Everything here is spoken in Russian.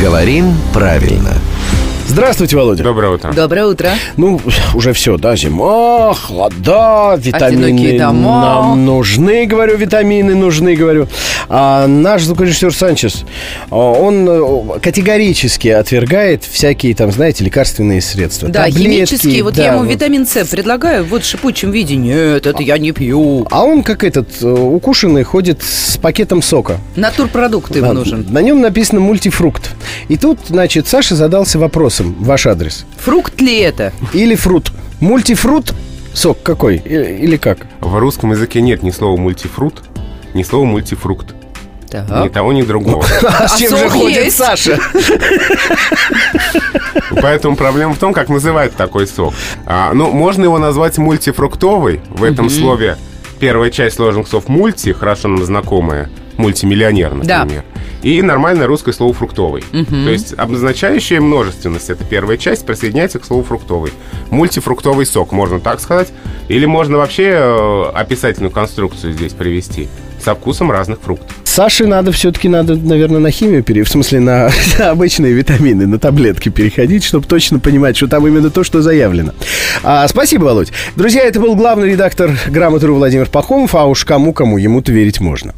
Говорим правильно. Здравствуйте, Володя. Доброе утро. Доброе утро. Ну, уже все, да, зима, холода, витамины дома. нам нужны, говорю, витамины нужны, говорю. А наш звукорежиссер Санчес, а, он э, категорически отвергает всякие там, знаете, лекарственные средства. Да, таблетки, химические. Вот да, я ему вот. витамин С предлагаю вот в шипучем виде. Нет, это я не пью. А он, как этот, э, укушенный, ходит с пакетом сока. Натурпродукт ему Да, нужен. На нем написано мультифрукт. И тут, значит, Саша задался вопросом, ваш адрес. Фрукт ли это? Или фрут. Мультифрут сок какой? Или, как? В русском языке нет ни слова мультифрут, ни слова мультифрукт. Ни Так. того, ни другого. А с чем же ходит? Саша? Поэтому проблема в том, как называют такой сок. А, ну, можно его назвать мультифруктовый. В этом слове первая часть сложных слов мульти, хорошо нам знакомая, мультимиллионер, Да. И нормальное русское слово фруктовый. То есть обозначающая множественность, это первая часть, присоединяется к слову фруктовый. Мультифруктовый сок, можно так сказать. Или можно вообще э, описательную конструкцию здесь привести со вкусом разных фруктов. Саше надо все-таки, надо, наверное, на химию перейти, в смысле на, на обычные витамины, на таблетки переходить, чтобы точно понимать, что там именно то, что заявлено. А, спасибо, Володь. Друзья, это был главный редактор «Грамотру» Владимир Пахомов, а уж кому-кому ему-то верить можно.